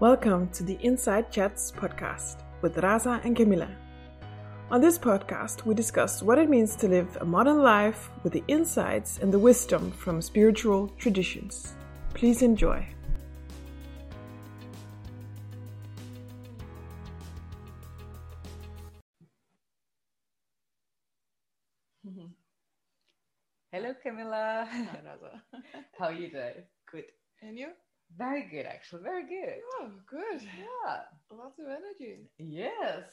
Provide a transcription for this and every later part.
Welcome to the Inside Chats podcast with Raza and Camilla. On this podcast, we discuss what it means to live a modern life with the insights and the wisdom from spiritual traditions. Please enjoy. Hello, Camilla. Hi, Raza. How are you doing? Good. And you? Very good, actually. Very good. Oh, good. Yeah. Lots of energy. Yes.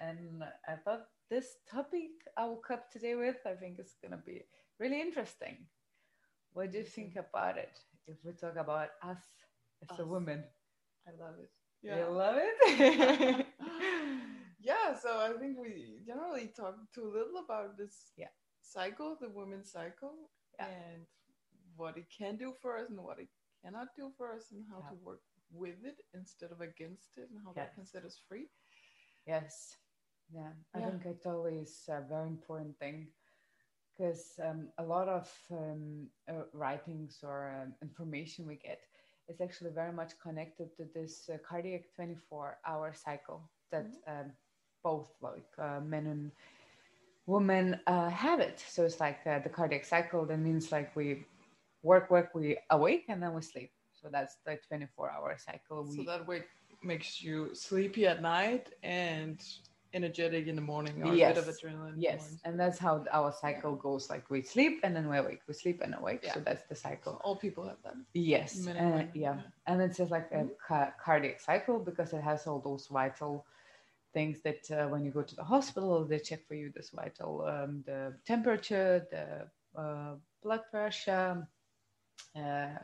And I thought this topic I will come today with, I think is going to be really interesting. What do you think about it if we talk about us as a woman? I love it. You love it? yeah, so I think we generally talk too little about this Yeah. cycle, the women's cycle, Yeah. and what it can do for us and what it cannot do for us, and how Yeah. to work with it instead of against it, and how Yeah. that can set us free. Yes. Yeah. I Yeah. think it's always a very important thing because um, a lot of um, uh, writings or um, information we get is actually very much connected to this uh, cardiac 24 hour cycle that um, both like uh, men and women uh, have it. So it's like uh, the cardiac cycle that means like we work, work, we awake, and then we sleep. So that's the 24 hour cycle. So that way makes you sleepy at night and energetic in the morning, or a Yes. bit of adrenaline. Yes, and that's how our cycle goes. Like we sleep and then we awake. We sleep and awake. So that's the cycle. all people have that. Yes, and yeah, yeah. and it's just like a ca- cardiac cycle because it has all those vital things that uh, when you go to the hospital, they check for you this vital, um, the temperature, the uh, blood pressure. Uh,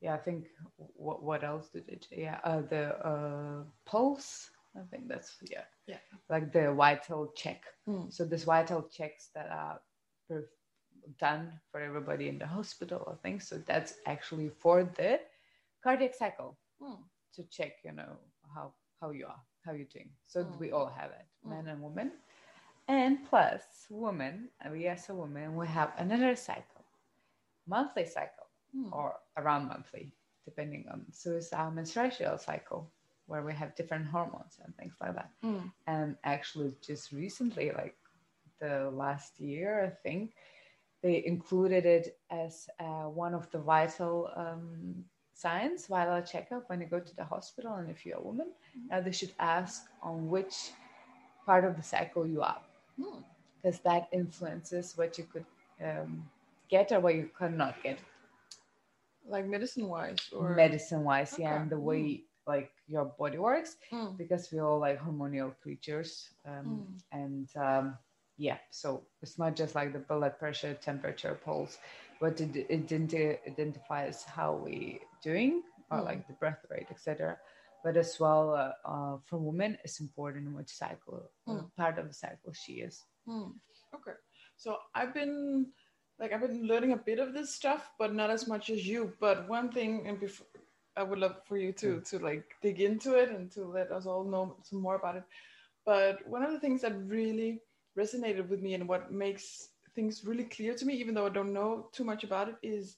yeah, I think what what else did it? Yeah, uh, the uh, pulse. I think that's yeah, Yeah. like the vital check. Mm. So these vital checks that are per- done for everybody in the hospital, I think. So that's actually for the cardiac cycle Mm. to check, you know, how how you are, how you're doing. So Mm. we all have it, men and women. And plus women, we as a woman, we have another cycle, monthly cycle Mm. or around monthly, depending on. So it's our menstrual cycle where we have different hormones and things like that Mm. and actually just recently like the last year i think they included it as uh, one of the vital um, signs vital checkup when you go to the hospital and if you're a woman now they should ask on which part of the cycle you are Mm. because that influences what you could um, get or what you cannot get Like medicine wise, or medicine wise yeah and the way like your body works Mm. because we're all like hormonal creatures um, Mm. and um, yeah so it's not just like the blood pressure temperature pulse but it, it identi- identifies how we doing or Mm. like the breath rate etc but as well uh, uh, for women it's important which cycle uh, Mm. part of the cycle she is. Okay. So I've been like I've been learning a bit of this stuff, but not as much as you. But one thing, and before I would love for you to to like dig into it and to let us all know some more about it. But one of the things that really resonated with me and what makes things really clear to me, even though I don't know too much about it, is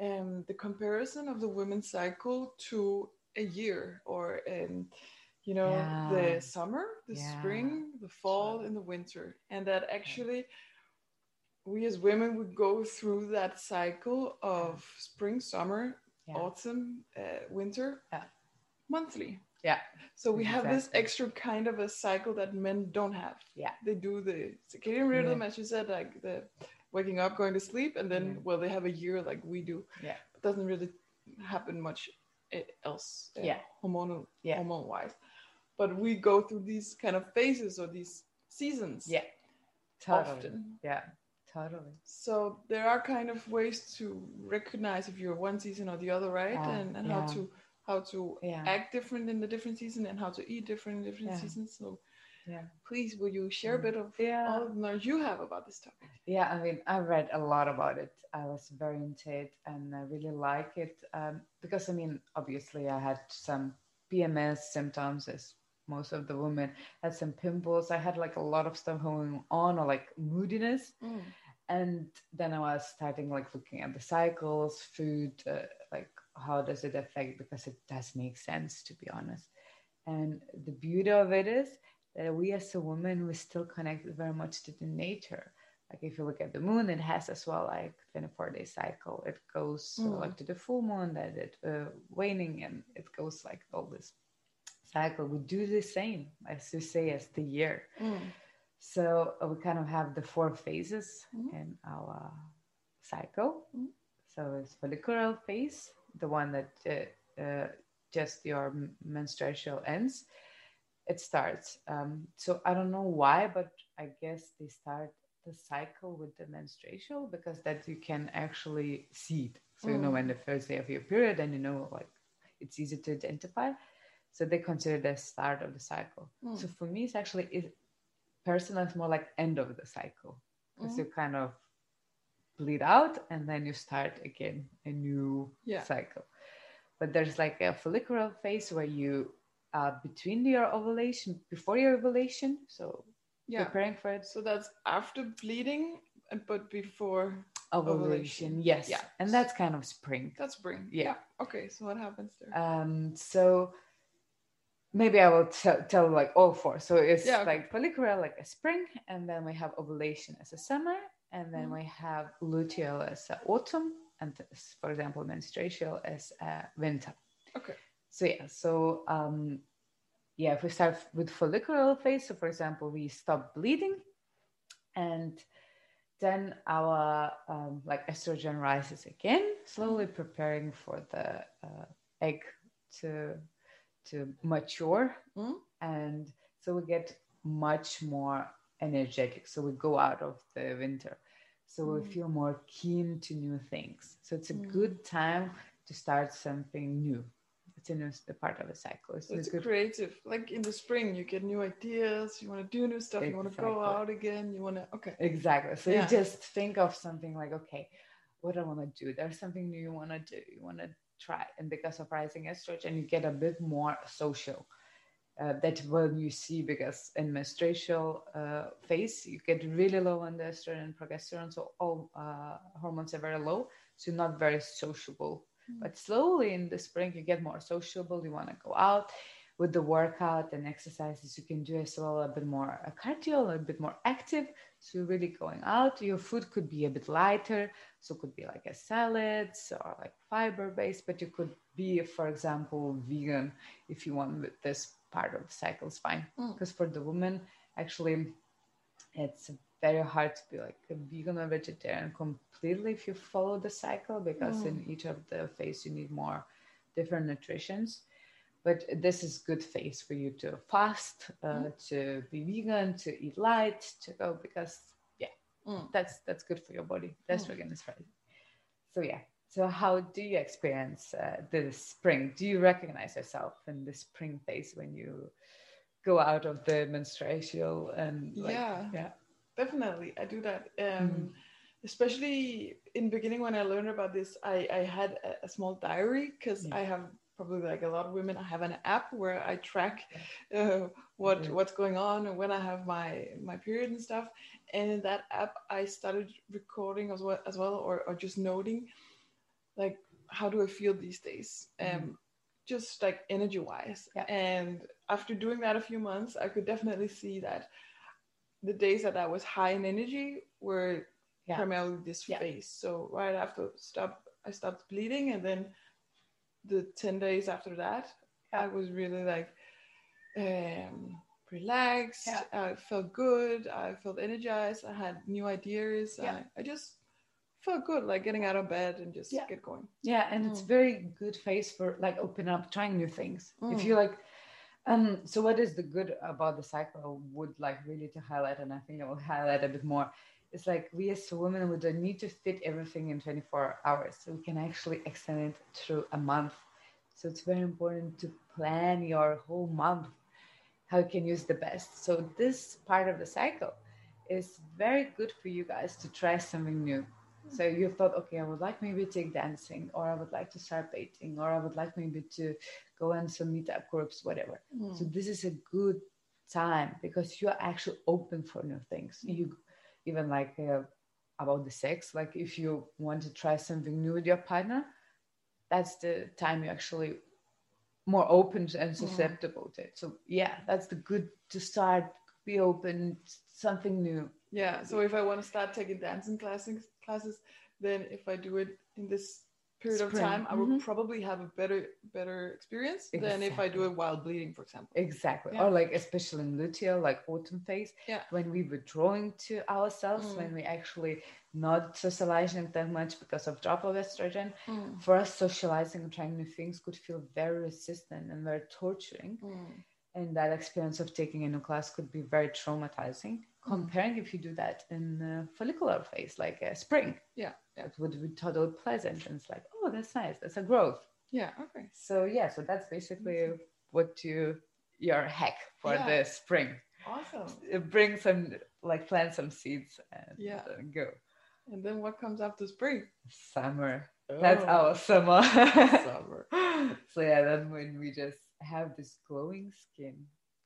um, the comparison of the women's cycle to a year or um, you know Yeah. the summer the Yeah. spring the fall and the winter and that actually we as women would go through that cycle of spring summer Yeah. autumn uh, winter Yeah. monthly yeah so we have this extra kind of a cycle that men don't have Yeah. they do the circadian rhythm Yeah. as you said like the waking up going to sleep and then Yeah. well they have a year like we do Yeah. it doesn't really happen much e- else uh, Yeah. hormonal Yeah. hormone wise but we go through these kind of phases or these seasons yeah totally often yeah totally so there are kind of ways to recognize if you're one season or the other right Yeah, and, and how to how to Yeah. act different in the different season and how to eat different in different Yeah. seasons so yeah please will you share a Mm. bit of Yeah. all the knowledge you have about this topic Yeah, I mean, I read a lot about it. I was very into it and I really like it um, because, I mean, obviously, I had some PMS symptoms, as most of the women had some pimples. I had like a lot of stuff going on, or like moodiness. And then I was starting like looking at the cycles, food, uh, like how does it affect because it does make sense to be honest. And the beauty of it is that we as a woman we still connect very much to the nature. Like if you look at the moon it has as well like 24 day cycle. It goes mm. like to the full moon that it uh, waning and it goes like all this cycle. We do the same as you say as the year. Mm. So uh, we kind of have the four phases mm. in our cycle mm. so it's follicular phase the one that uh, uh, just your menstrual ends it starts um, so i don't know why but i guess they start the cycle with the menstrual because that you can actually see it so mm. you know when the first day of your period and you know like it's easy to identify so they consider the start of the cycle mm. so for me it's actually it, personal is more like end of the cycle because mm. you kind of bleed out and then you start again a new yeah. cycle but there's like a follicular phase where you uh, between your ovulation before your ovulation so yeah. preparing for it so that's after bleeding but before ovulation, ovulation. yes yeah and that's kind of spring that's spring yeah. yeah. okay so what happens there um so maybe i will t- tell like all four so it's yeah, okay. like follicular like a spring and then we have ovulation as a summer and then mm-hmm. we have luteal as a autumn and for example menstrual as a winter okay so yeah so um yeah if we start with follicular phase so for example we stop bleeding and then our um, like estrogen rises again slowly preparing for the uh, egg to to mature mm. and so we get much more energetic so we go out of the winter so mm. we feel more keen to new things so it's a mm. good time to start something new it's a new part of a cycle it's, it's good... creative like in the spring you get new ideas you want to do new stuff exactly. you want to go out again you want to okay exactly so yeah. you just think of something like okay what i want to do there's something new you want to do you want to try and because of rising estrogen you get a bit more social uh, that when you see because in menstrual uh, phase you get really low on the estrogen and progesterone so all uh, hormones are very low so you're not very sociable mm. but slowly in the spring you get more sociable you want to go out with the workout and exercises you can do as well a bit more a cardio a bit more active so you're really going out your food could be a bit lighter so it could be like a salads or like fiber based but you could be for example vegan if you want with this part of the cycle is fine because mm. for the woman actually it's very hard to be like a vegan or vegetarian completely if you follow the cycle because mm. in each of the phase you need more different nutritions but this is good phase for you to fast uh, mm. to be vegan to eat light to go because yeah mm. that's that's good for your body that's mm. vegan is right so yeah so, how do you experience uh, the spring? Do you recognize yourself in the spring phase when you go out of the menstrual and like, yeah, yeah, definitely, I do that. Um, mm. Especially in beginning when I learned about this, I I had a, a small diary because yeah. I have probably like a lot of women. I have an app where I track uh, what yeah. what's going on and when I have my my period and stuff. And in that app, I started recording as well as well, or, or just noting like how do I feel these days? Um, mm-hmm. just like energy wise. Yeah. And after doing that a few months, I could definitely see that the days that I was high in energy were yeah. primarily this yeah. phase. So right after stop, I stopped bleeding, and then the ten days after that, yeah. I was really like um, relaxed. I felt good. I felt energized. I had new ideas. I, I just felt good like getting out of bed and just yeah. get going yeah and mm. it's very good phase for like open up trying new things mm. if you like um so what is the good about the cycle I would like really to highlight and i think i will highlight a bit more it's like we as women we don't need to fit everything in 24 hours so we can actually extend it through a month so it's very important to plan your whole month how you can use the best so this part of the cycle is very good for you guys to try something new so you thought, okay, I would like maybe to take dancing, or I would like to start painting, or I would like maybe to go in some meetup groups, whatever. Mm. So this is a good time because you're actually open for new things. You even like uh, about the sex, like if you want to try something new with your partner, that's the time you actually more open and susceptible to it. So yeah, that's the good to start. Be open, something new. Yeah. So if I want to start taking dancing classes, classes, then if I do it in this period Spring. of time, I would Mhm. probably have a better better experience than if I do it while bleeding, for example. Exactly. Yeah. Or like especially in luteal, like autumn phase, Yeah. when we were drawing to ourselves, Mm. when we actually not socializing that much because of drop of estrogen. Mm. For us, socializing and trying new things could feel very resistant and very torturing. Mm. And that experience of taking a new class could be very traumatizing. Comparing if you do that in follicular phase, like uh, spring, Yeah. It would be totally pleasant. And it's like, oh, that's nice. That's a growth. Yeah. Okay. So yeah, so that's basically what you your hack for Yeah. the spring. Awesome. Bring some like plant some seeds and Yeah. uh, go. And then what comes after spring? Summer. That's Oh, our summer. summer. so yeah, then when we just have this glowing skin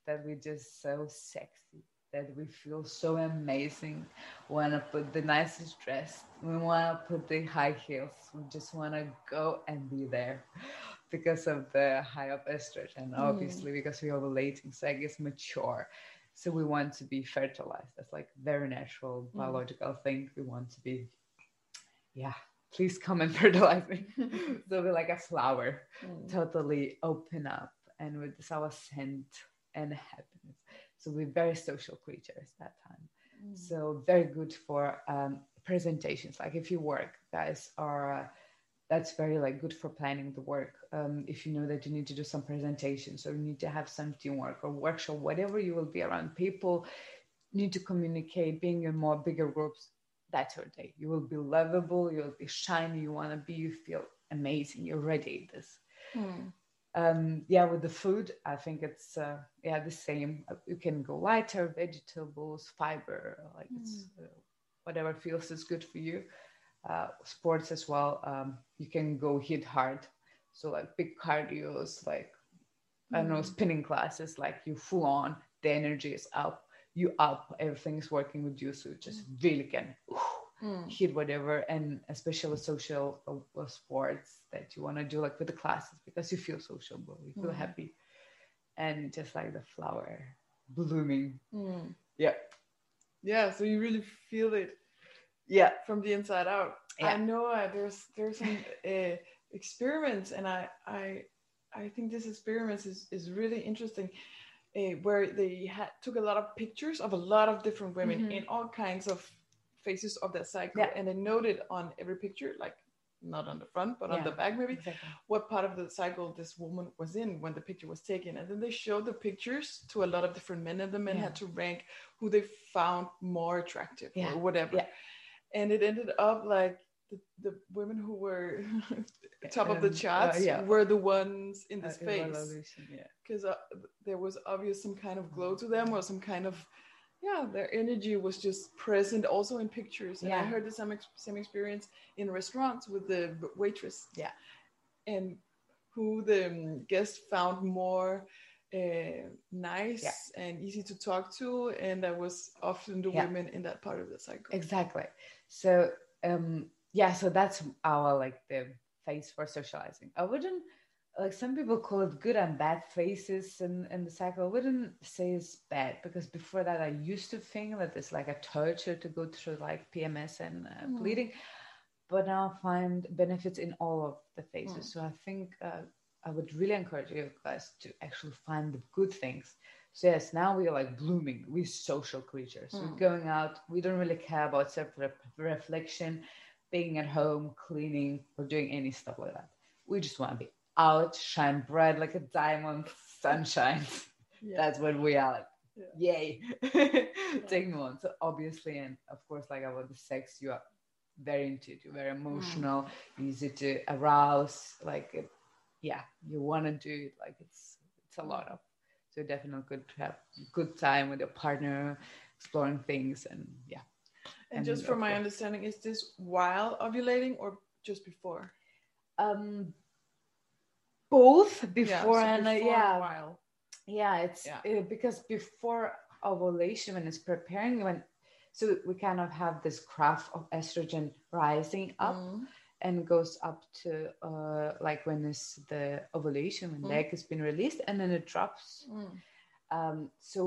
that we just so sexy, that we feel so amazing. We Wanna put the nicest dress. We wanna put the high heels. We just wanna go and be there because of the high of estrogen, obviously, because we're ovulating. So I guess mature. So we want to be fertilized. That's like very natural Mm. biological thing. We want to be, yeah, please come and fertilize me. so we're like a flower Mm. totally open up and with this our scent and happiness. So we're very social creatures that time. Mm. So very good for um, presentations. Like if you work, guys, are uh, that's very like good for planning the work. Um, if you know that you need to do some presentations or you need to have some teamwork or workshop, whatever you will be around people, need to communicate, being in more bigger groups. That's your day. You will be lovable. You'll be shiny. You want to be. You feel amazing. You're ready. This Mm. Um yeah with the food i think it's uh, yeah the same. You can go lighter vegetables fiber like it's uh, whatever feels is good for you. Uh, sports as well um you can go hit hard. So like big cardios like i don't know Mm. spinning classes like you full on the energy is up you up everything is working with you. So you just really can Mm. hit whatever and especially social uh, uh, sports that you want to do like with the classes because you feel sociable you feel Mhm. happy and just like the flower blooming Mm. yeah Yeah. So you really feel it yeah from the inside out. Yeah. I know uh, there's there's some uh, experiments, and I I I think this experiment is is really interesting, uh, where they had took a lot of pictures of a lot of different women Mhm. in all kinds of phases of their cycle, Yeah. and they noted on every picture, like not on the front but on the back maybe, exactly what part of the cycle this woman was in when the picture was taken. And then they showed the pictures to a lot of different men, and the men Yeah. had to rank who they found more attractive Yeah. or whatever. Yeah. And it ended up like the, the women who were top of the Um, uh, charts yeah. were the ones in Uh, this phase yeah because uh, there was obvious some kind of glow to them or some kind of yeah their energy was just present also in pictures. And i heard the same, ex- same experience in restaurants with the waitress. Yeah. and who the um, guest found more uh, nice Yeah. and easy to talk to. And that was often the Yeah. women in that part of the cycle. Exactly. So um yeah so that's our like the phase for socializing. I wouldn't like some people call it good and bad phases in, in the cycle i wouldn't say it's bad because before that i used to think that it's like a torture to go through like pms and uh, Mm. bleeding but now I find benefits in all of the phases Mm. so i think uh, i would really encourage you guys to actually find the good things so yes, now we are like blooming. We're social creatures. Mm. We're going out. We don't really care about self-reflection, being at home, cleaning, or doing any stuff like that. We just want to be out, shine bright like a diamond, sunshine. yeah That's what we are. Like, Yeah. Yay! Take me on. So obviously, and of course, like about the sex, you are very into it. You're very emotional, easy to arouse. Like, it, yeah, you want to do it. Like it's it's a lot of. So definitely good to have good time with your partner, exploring things, and yeah. and, and just from my understanding is this while ovulating or just before Um, both before so and uh, before yeah, while yeah it's Yeah. uh, because before ovulation when it's preparing when so we kind of have this graph of estrogen rising up Mm. and goes up to uh, like when is the ovulation when Mm. the egg has been released and then it drops Mm. um, so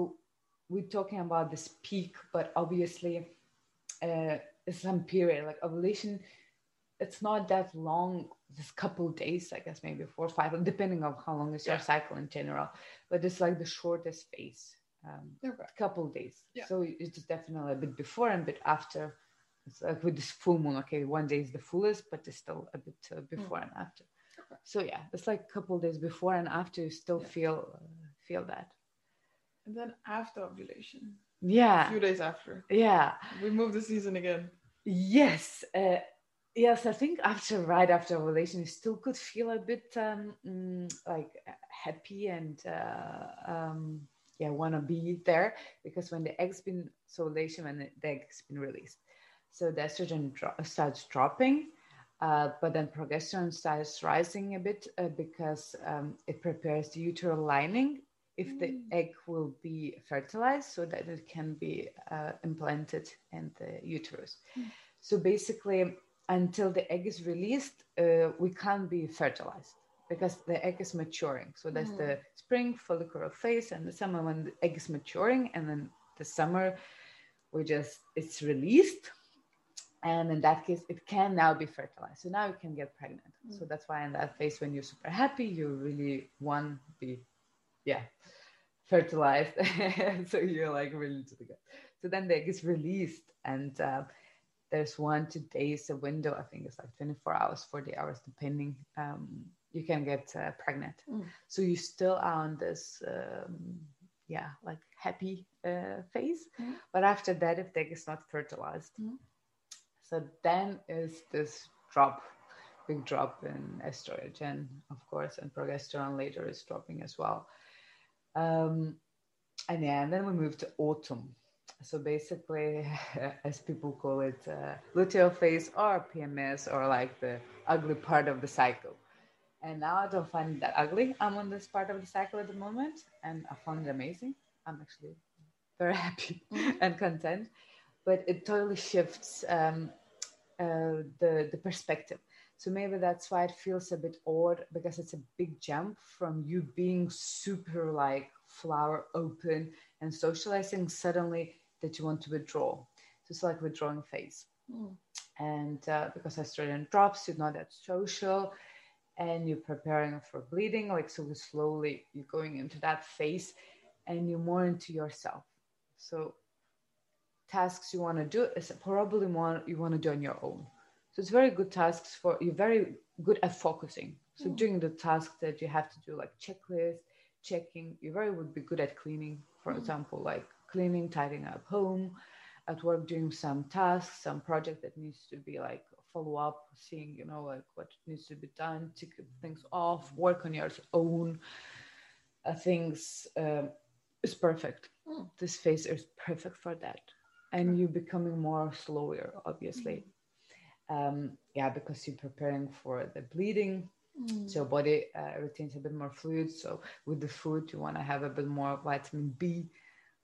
we're talking about this peak but obviously uh, some period like ovulation it's not that long this couple days i guess maybe four or five depending on how long is your cycle in general but it's like the shortest phase um, Okay. couple days. Yeah. So it's definitely a bit before and a bit after. It's like with this full moon, okay, one day is the fullest, but it's still a bit uh, before and after. Okay. So yeah, it's like a couple days before and after. You still Yeah. feel uh, feel that. And then after ovulation, yeah a Yeah, few days after, yeah, we move the season again. yes, uh, yes. I think after right after ovulation, you still could feel a bit um, mm, like uh, happy and uh, um, yeah, want to be there because when the egg's been so ovulation when the, the egg's been released, so the estrogen dro- starts dropping. Uh, but then progesterone starts rising a bit uh, because um, it prepares the uterine lining if the Mm. egg will be fertilized so that it can be uh, implanted in the uterus. Mm. So basically, until the egg is released, uh, we can't be fertilized because the egg is maturing. So that's Mm. the spring follicular phase and the summer when the egg is maturing, and then the summer we just it's released. And in that case, it can now be fertilized. So now you can get pregnant. So Mm. that's why in that phase, when you're super happy, you really want to be, yeah, fertilized. so you're like really to the gut. So then the egg is released, and uh, there's one two days a window. I think it's like 24 hours, 40 hours, depending. Um, you can get uh, pregnant. Mm. So you still are on this, um, yeah, like happy uh, phase. Mm. But after that, if egg is not fertilized, Mm. so then is this drop, big drop in estrogen, of course, and progesterone later is dropping as well. Um, and yeah, and then we move to autumn. So basically, as people call it, uh, luteal phase or PMS or like the ugly part of the cycle. And now I don't find it that ugly. I'm on this part of the cycle at the moment, and I found it amazing. I'm actually very happy Mhm. and content. But it totally shifts um, uh, the the perspective. So maybe that's why it feels a bit odd because it's a big jump from you being super like flower open and socializing suddenly that you want to withdraw. So it's like withdrawing phase Mm. and uh, because estrogen drops you're not that social and you're preparing for bleeding like so slowly you're going into that phase and you're more into yourself so tasks you want to do is probably more you want to do on your own so it's very good tasks for you're very good at focusing so Mm. doing the tasks that you have to do like checklist checking you very would be good at cleaning for Mm. example like cleaning tidying up home at work doing some tasks, some project that needs to be like follow up, seeing, you know, like what needs to be done, tick things off, work on your own uh, things um, is perfect. Mm. This phase is perfect for that. And you're becoming more slower, obviously. Um, yeah, because you're preparing for the bleeding. Mm. So body uh, retains a bit more fluid. So with the food, you want to have a bit more vitamin B.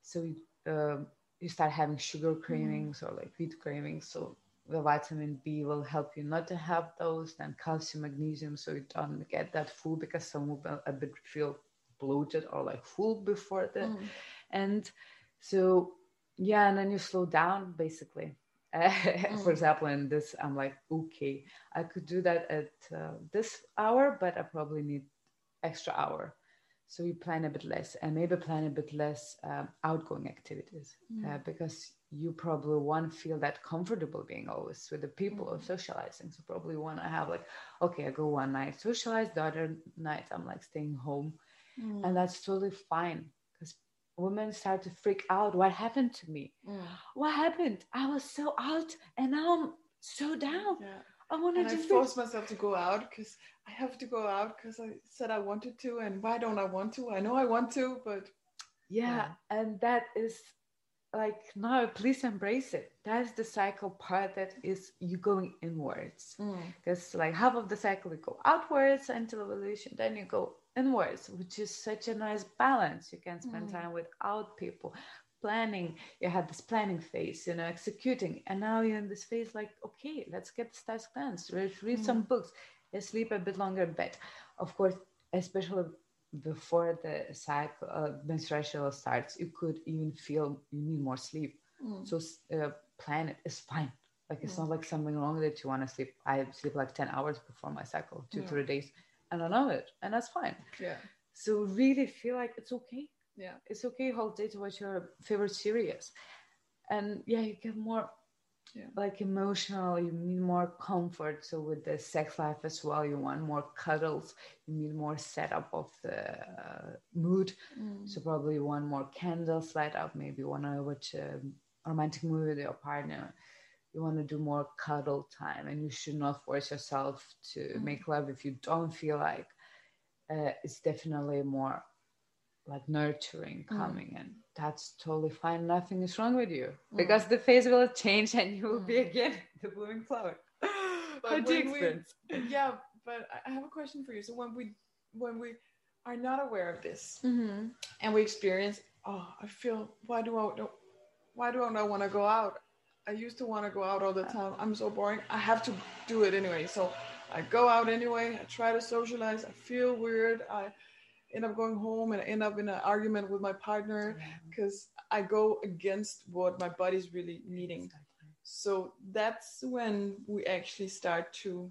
So you, um, you start having sugar cravings or like wheat cravings. So the vitamin B will help you not to have those. Then calcium, magnesium, so you don't get that full because some will a bit feel bloated or like full before the Mm. end. So yeah, and then you slow down basically. For example, in this, I'm like, okay, I could do that at uh, this hour, but I probably need extra hour. So you plan a bit less and maybe plan a bit less um, outgoing activities uh, because you probably won't feel that comfortable being always with the people or socializing. So probably want to have like, okay, I go one night socialize, the other night I'm like staying home, Mm. and that's totally fine because women start to freak out. What happened to me? Mm. What happened? I was so out and now I'm so down. Yeah. I want And to I just force myself to go out because I have to go out because I said I wanted to, and why don't I want to? I know I want to, but yeah and that is like no please embrace it. That's the cycle part that is you going inwards. Because like half of the cycle you go outwards until ovulation then you go inwards which is such a nice balance. You can spend Mm. time without people planning you had this planning phase you know executing and now you're in this phase like okay let's get this task done let's read mm. some books let's sleep a bit longer in bed. Of course especially before the cycle uh, menstruation starts you could even feel you need more sleep. Mm. so uh, plan it. Is fine. Like it's mm. not like something wrong that you want to sleep. I sleep like 10 hours before my cycle two three days and i love it and that's fine. Yeah. So really feel like it's okay yeah it's okay whole day to watch your favorite series and yeah you get more yeah. like emotional you need more comfort so with the sex life as well you want more cuddles you need more setup of the uh, mood mm. so probably you want more candles light up maybe you want to watch a romantic movie with your partner you want to do more cuddle time and you should not force yourself to mm. make love if you don't feel like uh, it's definitely more like nurturing mm. coming and that's totally fine. Nothing is wrong with you. Mm. because the phase will change and you will be mm. again the blooming flower but experience we, yeah but i have a question for you. So when we when we are not aware of this mm-hmm. and we experience oh i feel why do i why do i not want to go out? I used to want to go out all the time. I'm so boring. I have to do it anyway. So i go out anyway. I try to socialize. I feel weird. I end up going home and I end up in an argument with my partner because I go against what my body's really needing. So that's when we actually start to.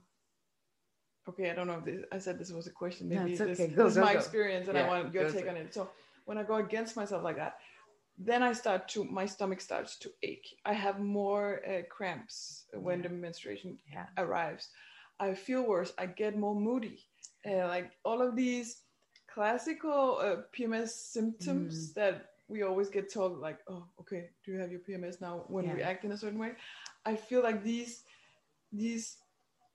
Okay, I don't know if this, I said this was a question. Maybe no, this, okay. go, this go, is my go. experience, and yeah, I want your take on it. So when I go against myself like that, then I start to my stomach starts to ache. I have more uh, cramps when yeah. the menstruation arrives. I feel worse. I get more moody. Uh, like all of these classical uh, PMS symptoms mm. that we always get told, like, oh, okay, do you have your PMS now? When yeah. we act in a certain way, I feel like these these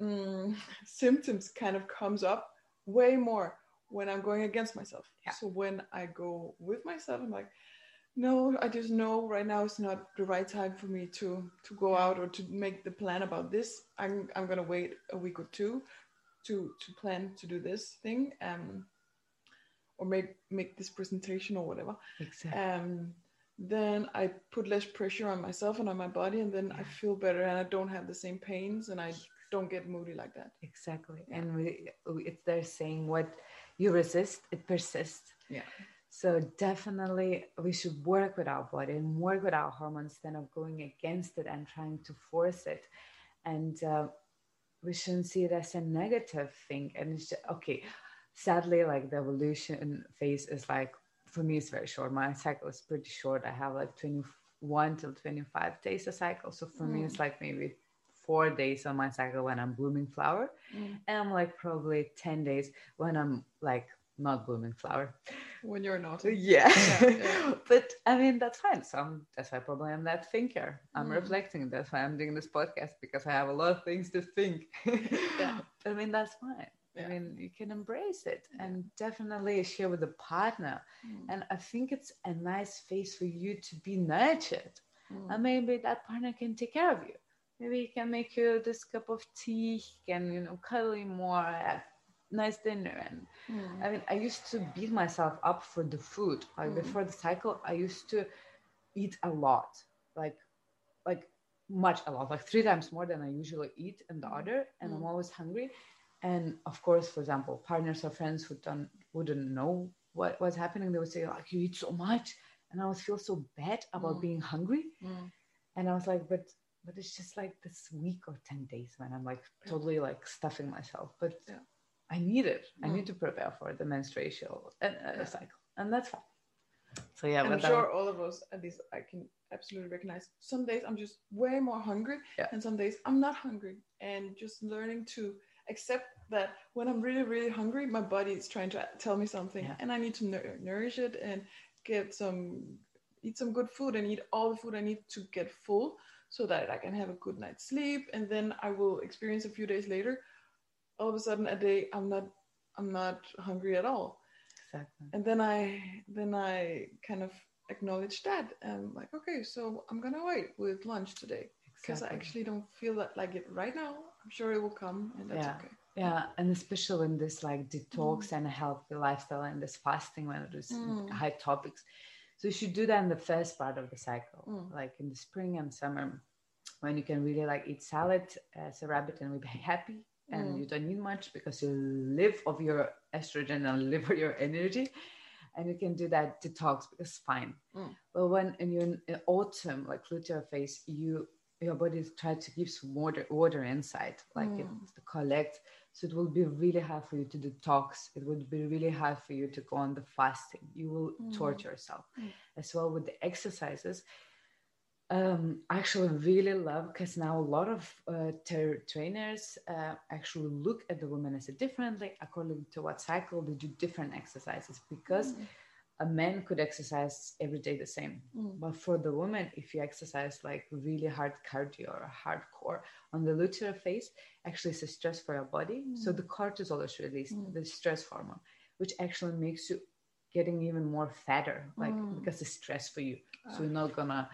um, symptoms kind of comes up way more when I'm going against myself. Yeah. So when I go with myself, I'm like, no, I just know right now it's not the right time for me to to go out or to make the plan about this. I'm I'm gonna wait a week or two to to plan to do this thing. Um, or make make this presentation or whatever. Exactly. um then i put less pressure on myself and on my body and then yeah. i feel better and i don't have the same pains and i don't get moody like that. Exactly. Yeah. and we, it's they're saying what you resist it persists. Yeah. So definitely we should work with our body and work with our hormones instead of going against it and trying to force it. And uh, we shouldn't see it as a negative thing. And it's just, okay sadly like the ovulation phase is like for me it's very short. My cycle is pretty short. I have like 21 till 25 days a cycle. So for mm. me it's like maybe four days on my cycle when i'm blooming flower. Mm. and I'm like probably 10 days when i'm like not blooming flower. When you're not. Yeah, yeah, yeah. but i mean that's fine. So I'm, that's why probably i'm that thinker. I'm mm. reflecting. That's why i'm doing this podcast because i have a lot of things to think. Yeah. i mean that's fine yeah. I mean, you can embrace it and definitely share with a partner. Mm. And I think it's a nice phase for you to be nurtured. Mm. And maybe that partner can take care of you. Maybe he can make you this cup of tea, he can, you know, cuddle you more, have nice dinner. And mm. I mean, I used to beat myself up for the food. Like mm. before the cycle, I used to eat a lot, like, like much a lot, like three times more than I usually eat in the mm. order. And I'm mm. always hungry and of course for example partners or friends who don't wouldn't know what was happening they would say like you eat so much and i would feel so bad about mm. being hungry mm. and i was like but but it's just like this week or 10 days when i'm like totally like stuffing myself but yeah. i need it mm. i need mm. to prepare for the menstrual uh, yeah. cycle and that's fine so yeah i'm sure all of us at least i can absolutely recognize some days i'm just way more hungry yeah. and some days i'm not hungry and just learning to accept that when I'm really, really hungry, my body is trying to tell me something, yeah. and I need to nourish it and get some, eat some good food and eat all the food I need to get full, so that I can have a good night's sleep, and then I will experience a few days later, all of a sudden a day I'm not, I'm not hungry at all. Exactly. And then I, then I kind of acknowledge that and like, okay, so I'm gonna wait with lunch today because exactly. I actually don't feel that like it right now. I'm sure it will come, and that's yeah. okay. Yeah, and especially in this like detox mm. and healthy lifestyle and this fasting when it is mm. high topics, So you should do that in the first part of the cycle, Mm. like in the spring and summer, when you can really like eat salad as a rabbit and we be happy, and Mm. you don't need much because you live of your estrogen and live of your energy, and you can do that detox because it's fine. Mm. But when in your in autumn, like luteal phase, you your body tries to some water water inside, like it Mm. to collect. So it will be really hard for you to detox. It would be really hard for you to go on the fasting. You will Mm. torture yourself. Mm. As well with the exercises. Um, I actually really love because now a lot of uh, ter- trainers uh, actually look at the women as a differently according to what cycle they do different exercises because Mm. A man could exercise every day the same Mm. but for the woman if you exercise like really hard cardio or hardcore on the luteal phase actually it's a stress for your body so Mm. the cortisol is released Mm. the stress hormone which actually makes you getting even more fatter like Mm. because it's stress for you so Ah. you're not gonna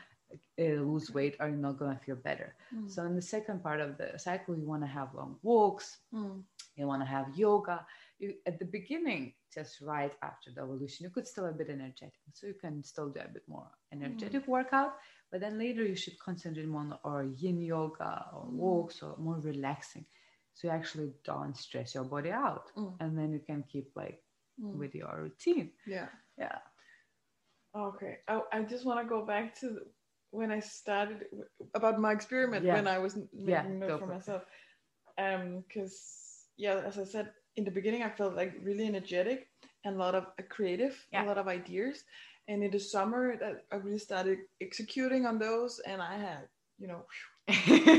uh, lose weight or you're not gonna feel better Mm. so in the second part of the cycle you want to have long walks Mm. you want to have yoga you, at the beginning just right after the ovulation you could still a bit energetic so you can still do a bit more energetic workout but then later you should concentrate more on or yin yoga or Mm. walks or more relaxing so you actually don't stress your body out Mm. and then you can keep like Mm. with your routine Yeah. yeah Okay. I, I just want to go back to when I started about my experiment Yeah. when I was making Yeah, for myself. Um, because yeah, as I said in the beginning, I felt like really energetic and a lot of uh, creative, Yeah. a lot of ideas. And in the summer, that I really started executing on those, and I had, you know,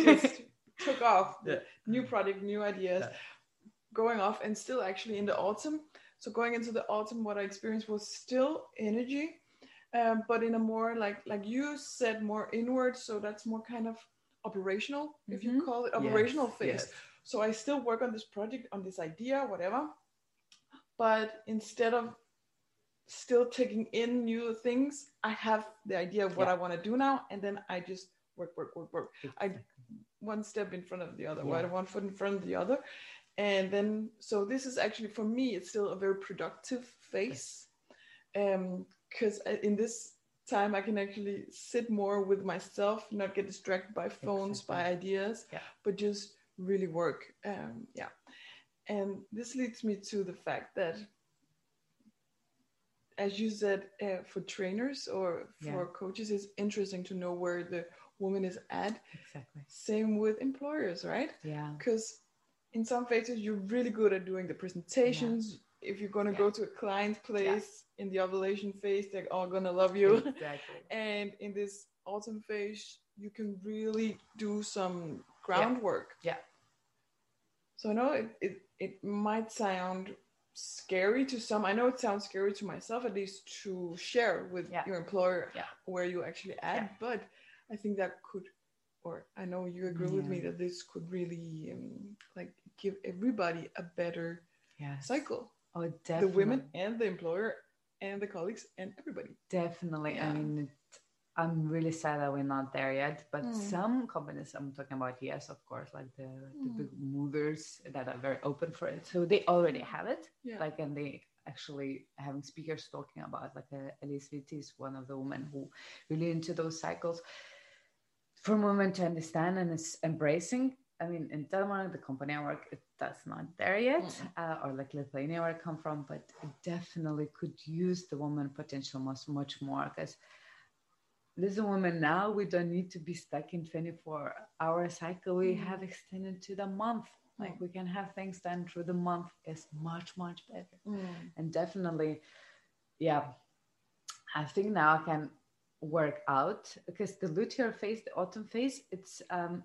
just took off. Yeah. New project, new ideas, Yeah. going off, and still actually in the autumn. So going into the autumn, what I experienced was still energy, um, but in a more like like you said, more inward. So that's more kind of operational, if you Mhm. call it operational Yes, phase. yes. So I still work on this project, on this idea, whatever. But instead of still taking in new things, I have the idea of what Yeah. I want to do now, and then I just work, work, work, work. I- One step in front of the other, Yeah. right? One foot in front of the other. And then, so this is actually for me, it's still a very productive phase. Um, because in this time, I can actually sit more with myself, not get distracted by phones, by ideas, Yeah. but just really work. Um, yeah. And this leads me to the fact that, as you said, uh, for trainers or for Yeah. coaches, it's interesting to know where the woman is at. exactly Same with employers, right? yeah Because in some phases, you're really good at doing the presentations. If you're going to Yeah. go to a client place in the ovulation phase, they're all going to love you. exactly and in this autumn phase, you can really do some groundwork. Yeah. So I know it, it, it might sound scary to some. I know it sounds scary to myself, at least to share with Yeah. your employer Yeah. where you actually at. Yeah. But I think that could, or I know you agree with me that this could really um, like give everybody a better yeah cycle. oh definitely. The women and the employer and the colleagues and everybody. Definitely. Yeah. I mean, it, I'm really sad that we're not there yet. But Mm. some companies, I'm talking about, yes, of course, like the, the Mm. big movers that are very open for it. So they already have it. Yeah. Like, and they actually having speakers talking about, like, uh, Alisa Vitti is one of the women who really into those cycles for women to understand and is embracing. I mean, in Denmark, the company I work, it does not there yet, Mm. uh, or like Lithuania, where I come from, but it definitely could use the woman potential much, much more because as a woman now, we don't need to be stuck in 24 hour cycle. We Mm. have extended to the month. Like Mm. we can have things done through the month is much, much better. Mm. And definitely, yeah, I think now I can work out because the luteal phase, the autumn phase, it's um,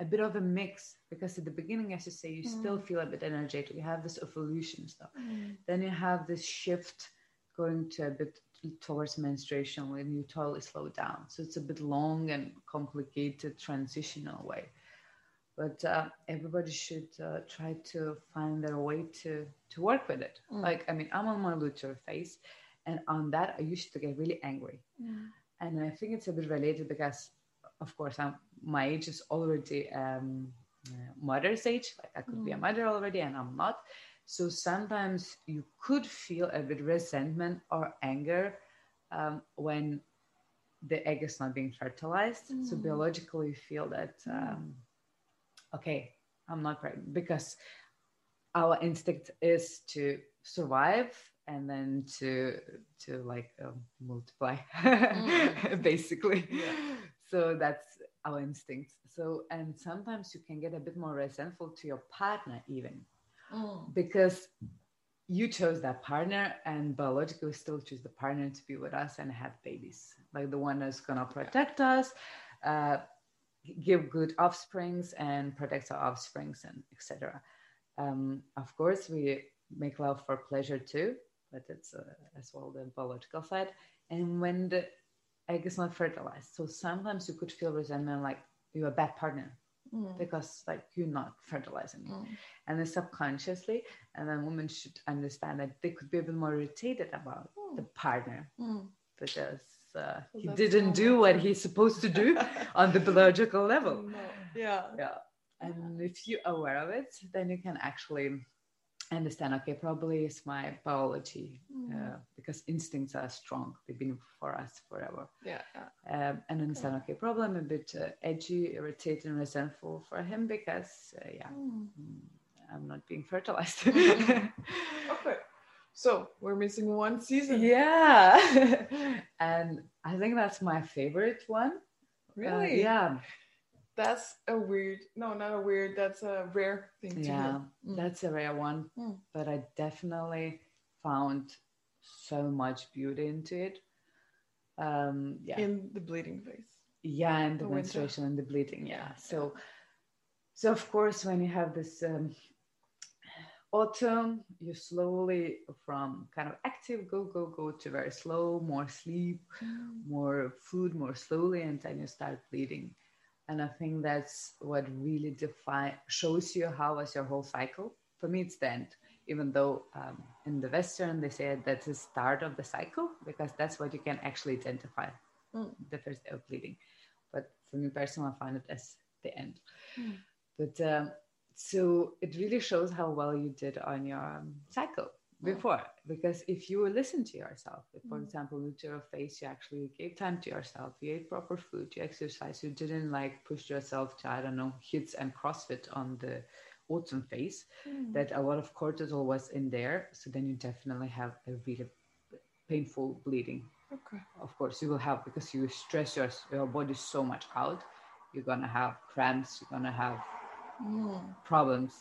a bit of a mix because at the beginning, as you say, you still Mm. feel a bit energetic. You have this ovulation stuff. Mm. Then you have this shift going to a bit towards menstruation when you totally slow down. So it's a bit long and complicated transitional way. But uh, everybody should uh, try to find their way to to work with it. Mm. Like I mean, I'm on my luteal phase, and on that I used to get really angry. Mm. And I think it's a bit related because, of course, I'm my age is already um, uh, mother's age. Like I could be a Mm. mother already, and I'm not. So sometimes you could feel a bit resentment or anger um, when the egg is not being fertilized. Mm. So biologically, you feel that mm. um, okay, I'm not pregnant because our instinct is to survive and then to to like um, multiply mm. basically yeah. so that's our instinct so and sometimes you can get a bit more resentful to your partner even mm. because you chose that partner and biologically still choose the partner to be with us and have babies like the one that's gonna protect us uh, give good offsprings and protect our offsprings and etc um, of course we make love for pleasure too but it's uh, as well the biological side. And when the egg is not fertilized, so sometimes you could feel resentment like you're a bad partner mm. because like you're not fertilizing mm. and then subconsciously and then women should understand that they could be a bit more irritated about mm. the partner mm. because uh, he didn't do what he's supposed to do on the biological level no. yeah yeah and if you're aware of it then you can actually understand okay probably it's my biology mm. uh, because instincts are strong. They've been for us forever. Yeah, yeah. Um, and understand okay problem a bit uh, edgy irritated and resentful for him because uh, yeah. Mm. i'm not being fertilized. Mm-hmm. okay. So we're missing one season. Yeah. And i think that's my favorite one. Uh, really? yeah that's a weird no not a weird that's a rare thing to yeah mm. that's a rare one mm. but i definitely found so much beauty into it um yeah in the bleeding phase yeah and the, the menstruation winter. and the bleeding yeah so so of course when you have this um, autumn you slowly from kind of active go go go to very slow more sleep mm. more food more slowly and then you start bleeding and i think that's what really define shows you how was your whole cycle. For me it's the end. Even though um, in the western they say that's the start of the cycle because that's what you can actually identify mm. the first day of bleeding. But for me personally i find it as the end. Mm. but um, so it really shows how well you did on your um, cycle before because if you listen to yourself if, for mm. example with your face you actually gave time to yourself you ate proper food you exercise you didn't like push yourself to i don't know HIITs and crossfit on the autumn phase mm. that a lot of cortisol was in there so then you definitely have a really painful bleeding okay of course you will have because you stress your, your body so much out you're gonna have cramps you're gonna have mm. problems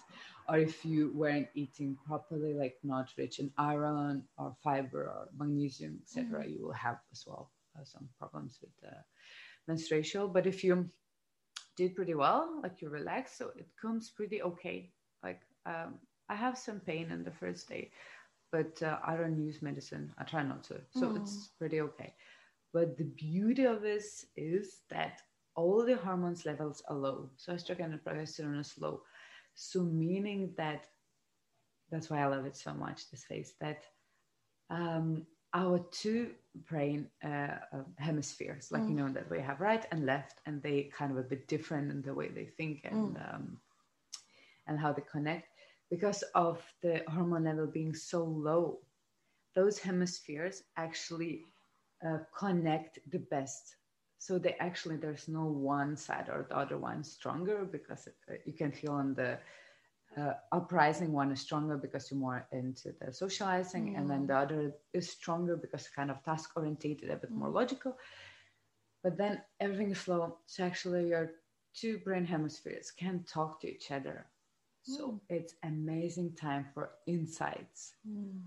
or if you weren't eating properly, like not rich in iron or fiber or magnesium, etc., mm-hmm. you will have as well uh, some problems with the menstruation. But if you did pretty well, like you relax, so it comes pretty okay. Like um, I have some pain in the first day, but uh, I don't use medicine. I try not to, so mm. it's pretty okay. But the beauty of this is that all the hormones levels are low. So estrogen and progesterone is low. So meaning that that's why I love it so much. This phase that um, our two brain uh, uh, hemispheres, like mm. you know that we have right and left, and they kind of a bit different in the way they think and mm. um, and how they connect because of the hormone level being so low. Those hemispheres actually uh, connect the best so they actually there's no one side or the other one stronger because it, uh, you can feel on the uh, uprising one is stronger because you're more into the socializing mm. and then the mm. other is stronger because kind of task orientated a bit mm. more logical but then everything is slow so actually your two brain hemispheres can talk to each other so mm. it's amazing time for insights mm.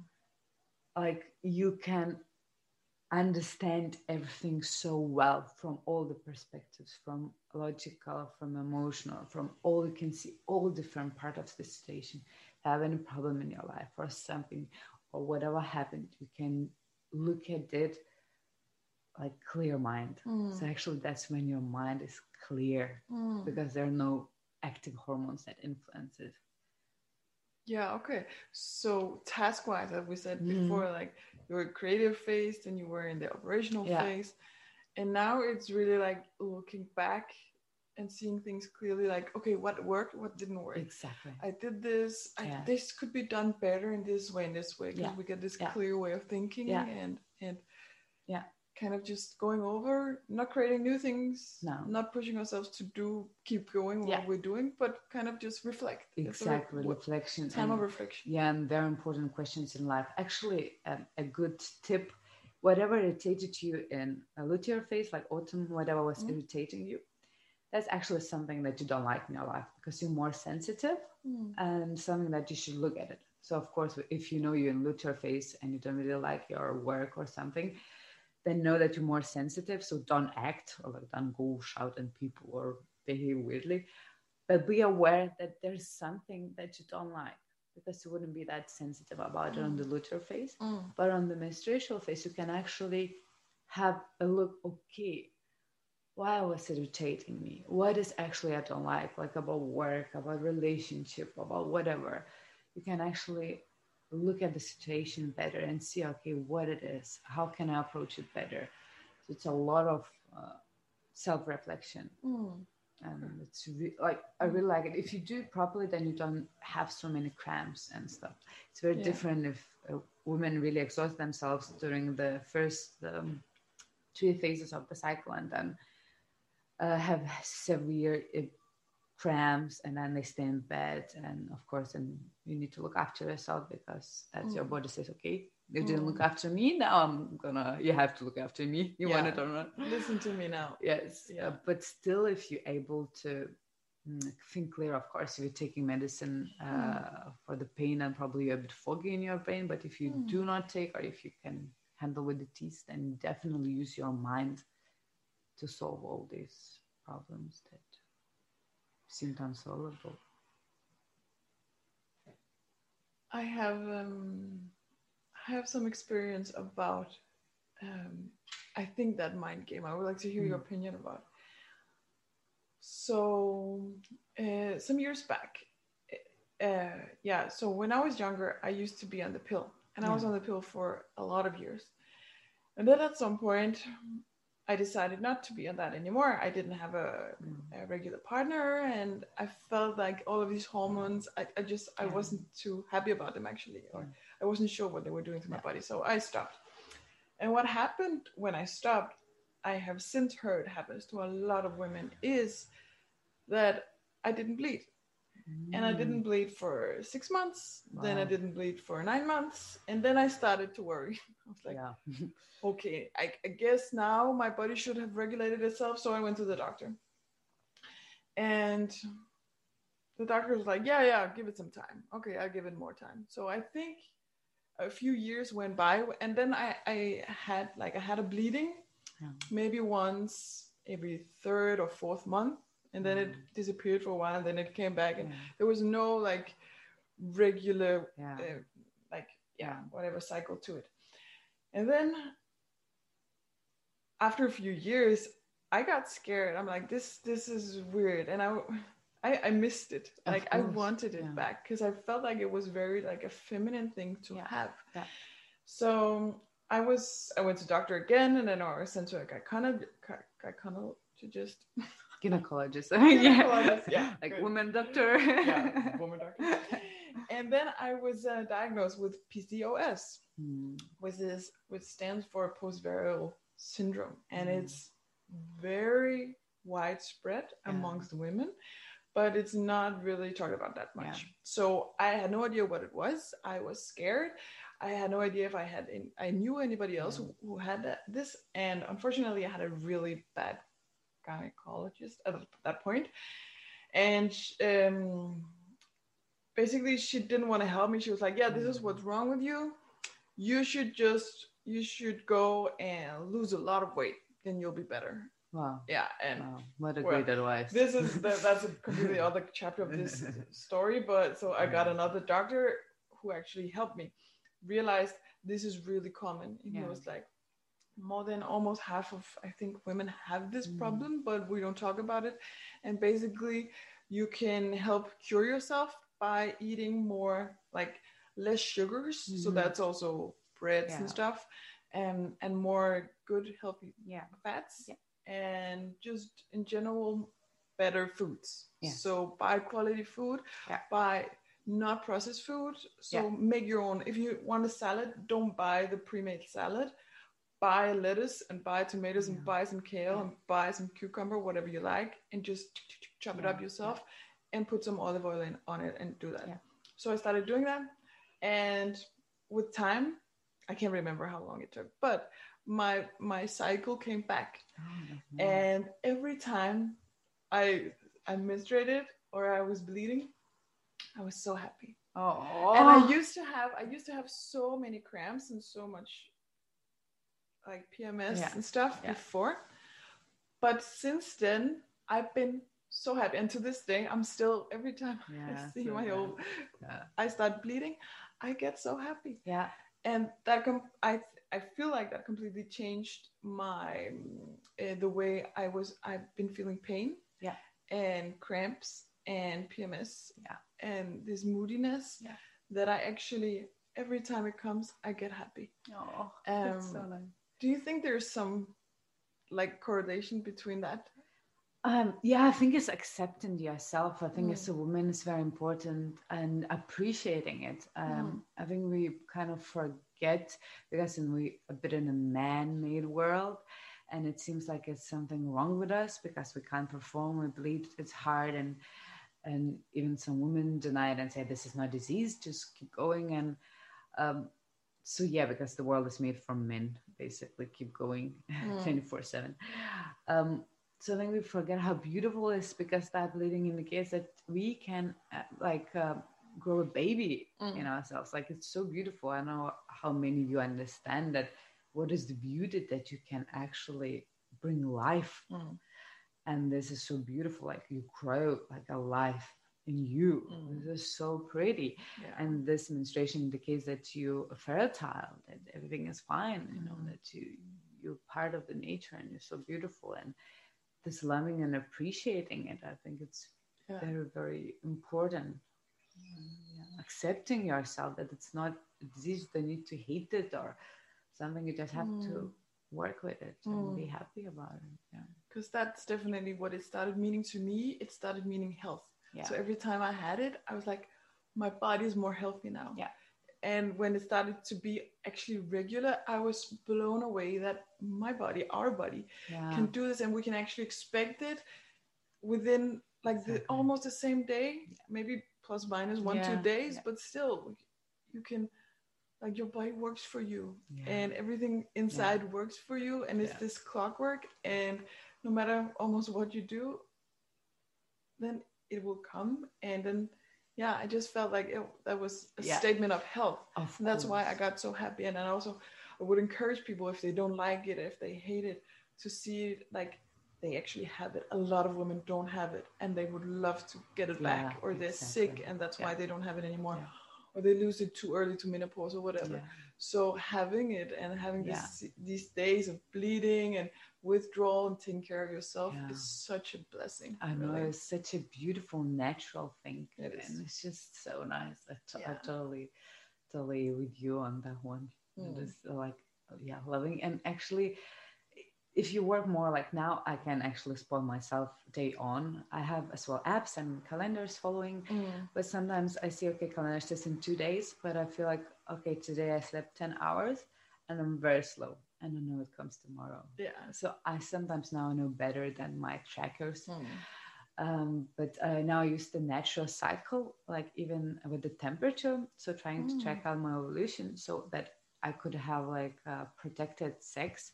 like you can understand everything so well from all the perspectives from logical from emotional from all you can see all different parts of the situation have any problem in your life or something or whatever happened you can look at it like clear mind mm. so actually that's when your mind is clear mm. because there are no active hormones that influence it yeah okay so task wise as we said mm. before like you were creative phase and you were in the operational yeah. phase and now it's really like looking back and seeing things clearly like okay what worked what didn't work exactly i did this yeah. I, this could be done better in this way in this way because yeah. we get this clear way of thinking and and Yeah. Kind of just going over, not creating new things, No. not pushing ourselves to do, keep going Yeah. what we're doing, but kind of just reflect. A re- Exactly. Reflection. time and- of reflection. Yeah, and very important questions in life. Actually, um, a good tip whatever irritated you in a luteal phase, like autumn, whatever was Mhm. irritating you, that's actually something that you don't like in your life because you're more sensitive Mm. and something that you should look at it. So, of course, if you know you're in luteal phase and you don't really like your work or something, then know that you're more sensitive. So, don't act or like don't go shout at people or behave weirdly, but be aware that there's something that you don't like because you wouldn't be that sensitive about it on the luteal phase. Mm. But on the menstrual phase, you can actually have a look, okay, why was it irritating me? What is actually I don't like, like about work, about relationship, about whatever. You can actually look at the situation better and see, okay, what it is. How can I approach it better? So it's a lot of uh, self-reflection Mm. and it's re- like I really like it. If you do it properly, then you don't have so many cramps and stuff. It's very Yeah. different if uh, women really exhaust themselves during the first um, two phases of the cycle and then uh, have severe cramps and then they stay in bed and of course and you need to look after yourself because that's your Mm. body says okay you didn't Mm. look after me now i'm gonna you have to look after me you want it or not Listen to me now. yes Yeah. uh, but still if you're able to mm, think clear of course if you're taking medicine uh, for the pain and probably you're a bit foggy in your brain but if you Mm. do not take or if you can handle with the teeth then definitely use your mind to solve all these problems that seem unsolvable I have um, I have some experience about um, I think that mind game. I would like to hear your Mm. opinion about. So uh, some years back, uh, yeah. So when I was younger, I used to be on the pill, and I was on the pill for a lot of years. And then at some point, I decided not to be on that anymore. I didn't have a Mm. a regular partner and i felt like all of these hormones i, I just i Yeah. wasn't too happy about them actually or i wasn't sure what they were doing to my Yeah. body so i stopped and what happened when i stopped i have since heard happens to a lot of women is that i didn't bleed and i Mm. didn't bleed for six months then i didn't bleed for nine months and then i started to worry i was like yeah okay, I, I guess now my body should have regulated itself. So I went to the doctor. And the doctor was like, yeah, yeah, give it some time. Okay, I'll give it more time. So I think a few years went by and then I, I had like I had a bleeding Yeah. maybe once every third or fourth month and then it Mm. disappeared for a while and then it came back and yeah there was no like regular uh, like Yeah. whatever cycle to it and then after a few years i got scared. I'm like this this is weird. And i i, I missed it. Of like i wanted it yeah. back because i felt like it was very like a feminine thing to Yeah, have. Yeah. so i was i went to doctor again and then i was sent to a gynecologist. Gynecologist. Gynecologist Gynecologist, yeah, like good. woman doctor. Yeah. Woman doctor and then i was uh, diagnosed with pcos Mm, which is which stands for post-viral syndrome and Mm. it's very widespread Yeah. amongst women but it's not really talked about that much Yeah. so i had no idea what it was i was scared i had no idea if i had in, i knew anybody else Yeah. who, who had that, this and unfortunately i had a really bad gynecologist at that point and um basically she didn't want to help me. She was like yeah this is Mm. what's wrong with you. You should just you should go and lose a lot of weight then you'll be better. Wow. Yeah and wow. What a Well, great advice. this is that, that's a completely other chapter of this story but so i got another doctor who actually helped me. Realized this is really common and he was like more than almost half of i think women have this Mm. problem but we don't talk about it. And basically you can help cure yourself by eating more like less sugars so Mhm. that's also breads Yeah. and stuff and and more good healthy yeah. fats Yeah. and just in general better foods. So buy quality food buy not processed food so make your own. If you want a salad don't buy the pre-made salad. Buy lettuce and buy tomatoes and buy some kale and buy some cucumber, whatever you like, and just chop it up yourself and put some olive oil in on it and do that. Yeah. So I started doing that, and with time, I can't remember how long it took, but my my cycle came back, Oh, and every time I I menstruated or I was bleeding, I was so happy. oh, And I used to have I used to have so many cramps and so much like PMS Yeah. and stuff Yeah. before. But since then I've been so happy. And to this day I'm still every time Yeah, I see so my nice. old Yeah. I start bleeding, I get so happy. yeah, And that com- I I feel like that completely changed my uh, the way I was I've been feeling pain Yeah. and cramps and PMS Yeah. and this moodiness Yeah. that I actually every time it comes I get happy. oh, Um, that's so nice. Do you think there's some like correlation between that? Um, yeah, I think it's accepting yourself. I think Mm. as a woman, it's very important and appreciating it. Um, I think we kind of forget because in we a bit in a man-made world, and it seems like it's something wrong with us because we can't perform, we bleed, it's hard, and and even some women deny it and say this is not disease, just keep going. And um, so yeah, because the world is made from men, basically, keep going Mm. twenty four seven. So then we forget how beautiful it is because that bleeding indicates that we can uh, like uh, grow a baby Mm. in ourselves like it's so beautiful i know how many of you understand that what is the beauty that you can actually bring life Mm. and this is so beautiful like you grow like a life in you Mm. this is so pretty Yeah. and this menstruation indicates that you are fertile that everything is fine you know Mhm. that you you're part of the nature and you're so beautiful and this loving and appreciating it i think it's Yeah. very very important yeah. accepting yourself that it's not a disease you need to hate it or something you just have to Mm. work with it and be Mm. happy about it yeah because that's definitely what it started meaning to me. It started meaning health. yeah So every time I had it, I was like, my body is more healthy now. Yeah. And when it started to be actually regular, I was blown away that my body, our body, yeah. can do this and we can actually expect it within like the, almost the same day, maybe plus minus one, two days, yeah. but still you can like your body works for you Yeah. and everything inside works for you and it's this clockwork and no matter almost what you do then it will come and then yeah i just felt like it, that was a Yeah. statement of health of and that's why i got so happy and then also i would encourage people if they don't like it if they hate it to see it like they actually have it a lot of women don't have it and they would love to get it back or they're sick and that's why they don't have it anymore Yeah. or they lose it too early to menopause or whatever yeah. so having it and having Yeah. this, these days of bleeding and withdrawal and taking care of yourself Yeah. is such a blessing. I know really. it's such a beautiful natural thing, It is. and it's just so nice. I, t- I Yeah. totally, totally with you on that one. Mm. Just like, yeah, loving and actually, if you work more like now, I can actually spoil myself day on. I have as well apps and calendars following, Mm. but sometimes I see okay, calendar says in two days, but I feel like okay, today I slept ten hours, and I'm very slow, I know it comes tomorrow. Yeah. So I sometimes now know better than my trackers Mm. um, but uh, now I use the natural cycle, like even with the temperature. So trying to track out my ovulation so that I could have like uh, protected sex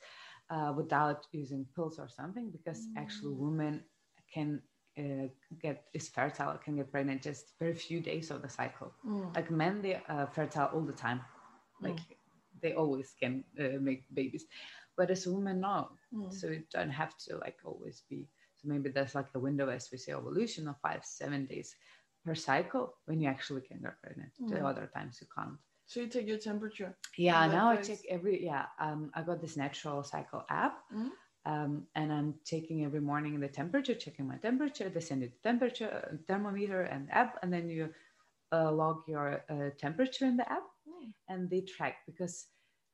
uh, without using pills or something, because actually Mm. women can uh, get is fertile, can get pregnant just very few days of the cycle. Mm. Like men, they are fertile all the time, like they always can uh, make babies, but as a woman, no Mm. so you don't have to like always be so maybe there's like a window as we say ovulation of five seven days per cycle when you actually can get pregnant the Mm. other times you can't So you take your temperature. yeah now i take every yeah um i got this natural cycle app Mhm. um, and i'm taking every morning the temperature checking my temperature they send you the temperature uh, thermometer and app and then you uh, log your uh, temperature in the app Mm. and they track because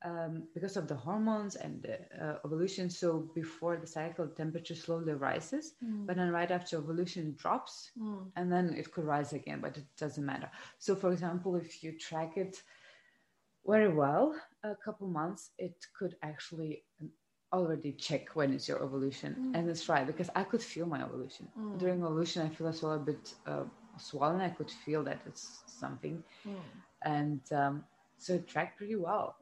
um, because of the hormones and the uh, ovulation. So before the cycle, temperature slowly rises, Mm. but then right after ovulation drops, Mm. and then it could rise again, but it doesn't matter. So, for example, if you track it very well, a couple months, it could actually already check when it's your ovulation, Mm. and it's right because I could feel my ovulation Mm. during ovulation. I feel as well a bit uh, swollen. I could feel that it's something, Mm. and um, so it tracked pretty well.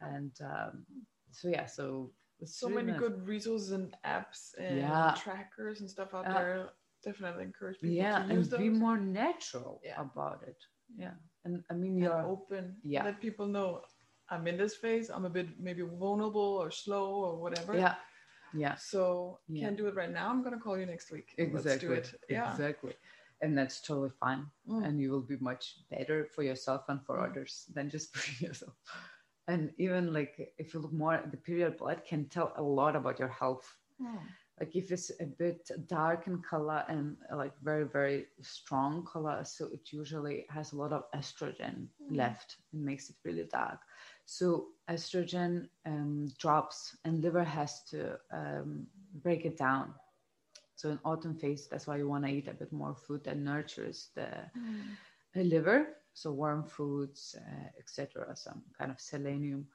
And um, so yeah, so so many nice. good resources and apps and Yeah. trackers and stuff out Uh, there. Definitely encourage people yeah, to use and be more natural Yeah. about it. Yeah, and I mean you're open. Yeah. Let people know I'm in this phase. I'm a bit maybe vulnerable or slow or whatever. yeah, yeah. So Yeah. can't do it right now. I'm gonna call you next week. Exactly. Let's do it. Yeah. Exactly. And that's totally fine. Mm. And you will be much better for yourself and for Mm. others than just for yourself. And even like if you look more, at the period blood can tell a lot about your health. Mm. Like if it's a bit dark in color and like very, very strong color, so it usually has a lot of estrogen Mm. left and makes it really dark. So estrogen um, drops and liver has to um, break it down. So in autumn phase, that's why you want to eat a bit more food that nurtures the Mm. liver, so warm foods, uh, etc., some kind of selenium.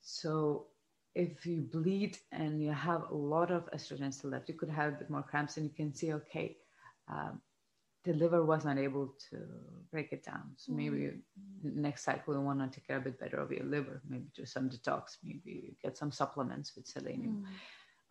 So if you bleed and you have a lot of estrogen still left, you could have a bit more cramps, and you can see, okay, um, the liver was not able to break it down. So maybe next cycle you want to take care a bit better of your liver, maybe do some detox, maybe get some supplements with selenium. Mm.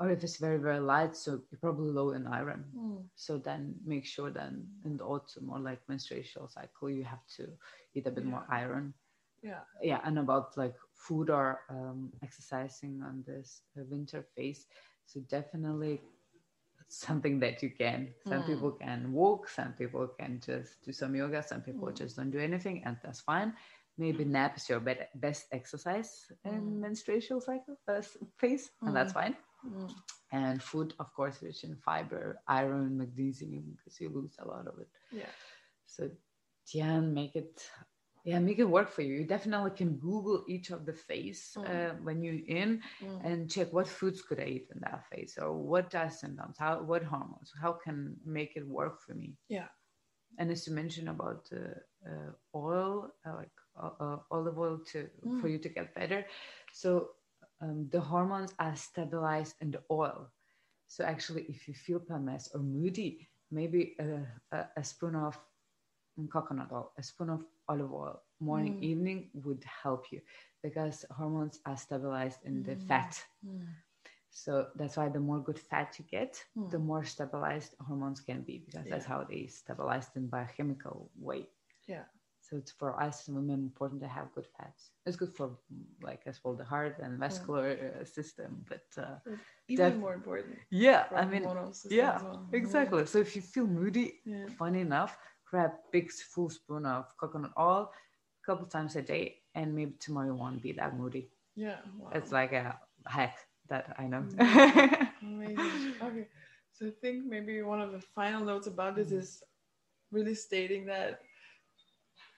Or if it's very, very light, so you're probably low in iron. Mm. So then make sure then in the autumn or like menstrual cycle, you have to eat a bit more iron. Yeah. Yeah, and about like food or um, exercising on this uh, winter phase. So definitely something that you can. Some Mm. people can walk, some people can just do some yoga, some people Mm. just don't do anything, and that's fine. Maybe nap is your be- best exercise in Mm. menstrual cycle phase, and that's fine Mm. and food of course rich in fiber iron magnesium because you lose a lot of it Yeah. so yeah make it yeah make it work for you you definitely can google each of the phase Mm. uh, when you're in Mm. and check what foods could i eat in that phase or what are symptoms how what hormones how can make it work for me Yeah. and as you mentioned about uh, uh, oil uh, like uh, uh, olive oil to for Mm. you to get better so um, the hormones are stabilized in the oil so actually if you feel PMS or moody maybe a, a, a spoon of coconut oil a spoon of olive oil morning Mm. evening would help you because hormones are stabilized in the Mm. fat Mm. so that's why the more good fat you get, the Mm. more stabilized hormones can be because that's how they stabilized in biochemical way. Yeah. So it's for us women important to have good fats. It's good for mm, like as well the heart and vascular uh, system. But uh, Even Def- more important. yeah, I mean, yeah, well. Exactly. So if you feel moody, Yeah. funny enough, grab big full spoon of coconut oil a couple times a day, and maybe tomorrow you won't be that moody. Yeah. Wow. It's like a hack that I know. Amazing. Okay. So I think maybe one of the final notes about this Mm. is really stating that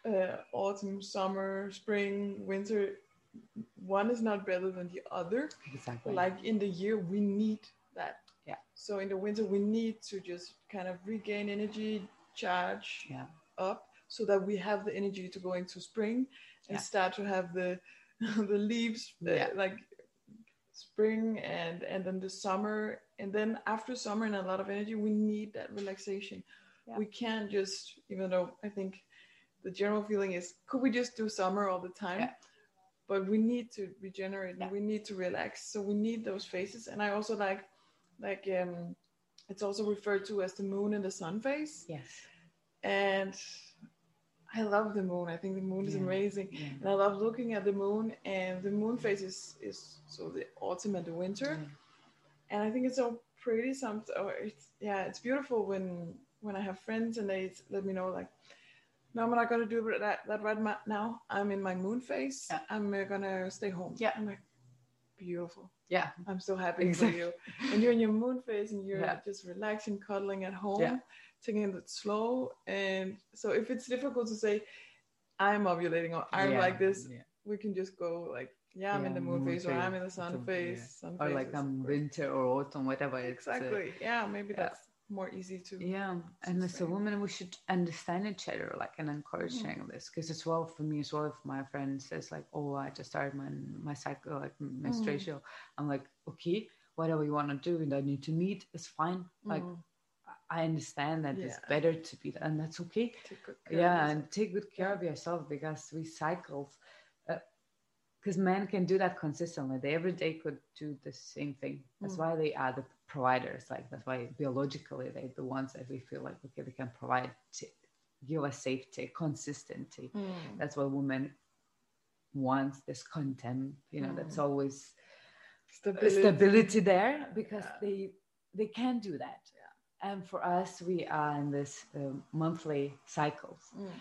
uh, autumn, summer, spring, winter, one is not better than the other. exactly. Like in the year, we need that. Yeah. So in the winter, we need to just kind of regain energy, charge yeah. up, so that we have the energy to go into spring and Yeah. start to have the the leaves uh, Yeah. like spring and and then the summer and then after summer and a lot of energy we need that relaxation Yeah. we can't just even though i think the general feeling is could we just do summer all the time Yeah. but we need to regenerate Yeah. and we need to relax so we need those phases and i also like like um it's also referred to as the moon and the sun phase Yes. and I love the moon. I think the moon is Yeah. amazing, Yeah. and I love looking at the moon. And the moon phase is, is so the autumn and the winter, and I think it's so pretty. Some, or it's yeah, it's beautiful when when I have friends and they let me know like, no, I'm not gonna do that that right now. I'm in my moon phase. Yeah. I'm uh, gonna stay home. Yeah. I'm like, beautiful. Yeah. I'm so happy Exactly. for you. And you're in your moon phase and you're Yeah. just relaxing, cuddling at home, Yeah. taking it slow. And so if it's difficult to say, I'm ovulating or I'm Yeah, like this, yeah. we can just go like, yeah, I'm in the moon, phase, or I'm in the sun phase. yeah. Sun or phase like is um winter or autumn, whatever. It's, uh, Exactly. yeah, maybe yeah. that's more easy to yeah and as a woman we should understand each other like and encouraging Mm. this because as well for me as well if my friend says like oh i just started my my cycle like Mm. menstruation i'm like okay whatever you want to do and i need to meet it's fine like Mm. i understand that it's better to be and that's okay take good care yeah and take good care of yourself because we cycles because men can do that consistently they every day could do the same thing that's Mm. why they are the providers like that's why biologically they're the ones that we feel like okay they can provide to give us safety consistency Mm. that's why women wants this content you know that's Mm. always stability. stability there because Yeah. they they can do that and for us we are in this um, monthly cycles Mm.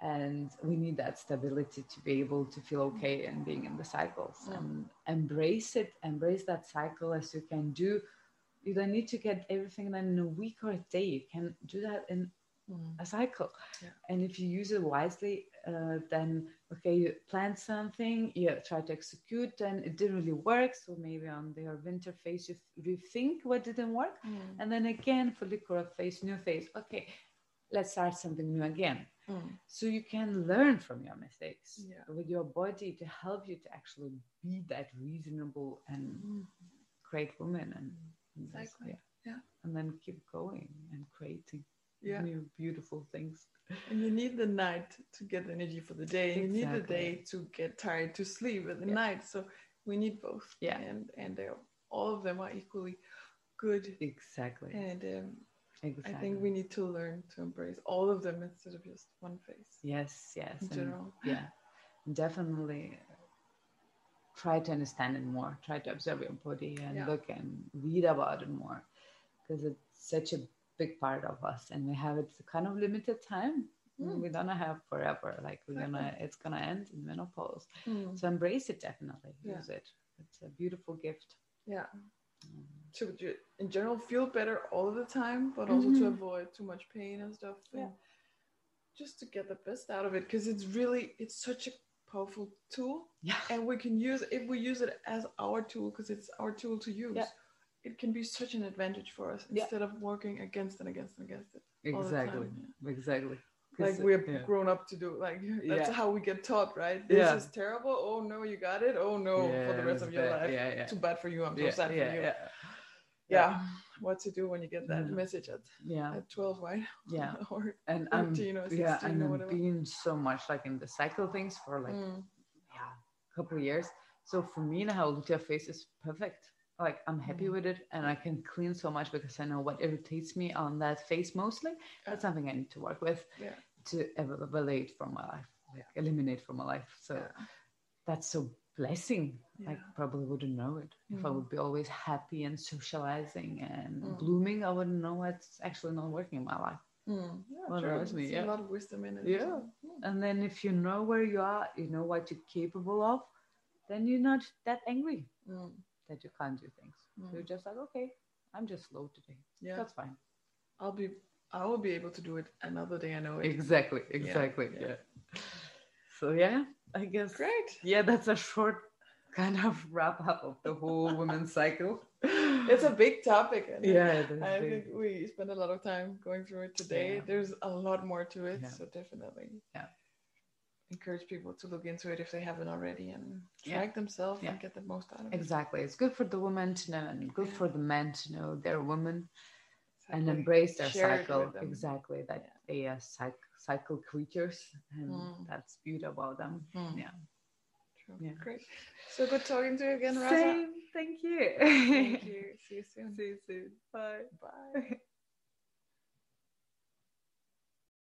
and we need that stability to be able to feel okay and being in the cycles Mm. and embrace it embrace that cycle as you can do you don't need to get everything done in a week or a day you can do that in Mm. a cycle Yeah. and if you use it wisely uh, then okay you plan something you try to execute then it didn't really work so maybe on their winter phase you rethink what didn't work Mm. and then again follicular phase new phase okay let's start something new again Mm. so you can learn from your mistakes Yeah. with your body to help you to actually be that reasonable and Mm. great woman and, and Exactly. Yeah. and then keep going and creating Yeah. new beautiful things And you need the night to get energy for the day. and You need the day to get tired to sleep at the Yeah. night. So we need both. Yeah. And and they're, all of them are equally good. exactly And um, exactly I think we need to learn to embrace all of them instead of just one face. yes yes in general. yeah definitely try to understand it more try to observe your body and Yeah. look and read about it more because it's such a big part of us and we have it kind of limited time Mm. we don't have forever like we're gonna it's gonna end in menopause Mm. so embrace it definitely Yeah. use it it's a beautiful gift Yeah. Mm. To in general feel better all the time, but also to Mhm. avoid too much pain and stuff. Yeah. And just to get the best out of it because it's really it's such a powerful tool. Yeah. And we can use if we use it as our tool because it's our tool to use Yeah. it can be such an advantage for us Yeah. instead of working against and against and against it exactly time, exactly. like we're yeah. grown up to do like that's Yeah. how we get taught right? This Yeah. is terrible. Oh no you got it. Oh no for the rest of your that- life. Yeah yeah. Too bad for you. I'm so yeah, sad yeah, for you yeah. yeah. what to do when you get that Yeah. message at, yeah at 12 right yeah or and I'm 13 or yeah and or I'm whatever. being so much like in the cycle things for like Mm, yeah a couple of years so for me now luteal phase is perfect like I'm happy Mm. with it and I can clean so much because I know what irritates me on that face mostly that's something I need to work with Yeah. to evaluate from my life like eliminate from my life so that's so blessing I probably wouldn't know it if I Mhm. would be always happy and socializing and Mm. blooming I wouldn't know what's actually not working in my life Mm, yeah, Well, true. that's me, It's yeah. a lot of wisdom in it. Yeah. mm. And then if you know where you are, you know what you're capable of, then you're not that angry Mm, that you can't do things. mm. You're just like, okay, I'm just slow today. Yeah, That's fine. I'll be. I will be able to do it another day. I know it. Exactly, exactly. yeah. Yeah. So yeah, I guess Great. yeah, that's a short kind of wrap up of the whole women's cycle. It's a big topic. And yeah, it is I big. think we spent a lot of time going through it today. Yeah. There's a lot more to it, Yeah. so definitely. Yeah. Encourage people to look into it if they haven't already and Yeah. themselves and get the most out of it. exactly. It's good for the women to know and good for the men to know they're women and embrace their Share cycle exactly that Yeah. they are cyc- cycle creatures and Mm. that's beauty about them Mm. yeah True. Yeah. Great. So good talking to you again, Raza. same thank you Thank you. See you soon. see you soon bye Bye.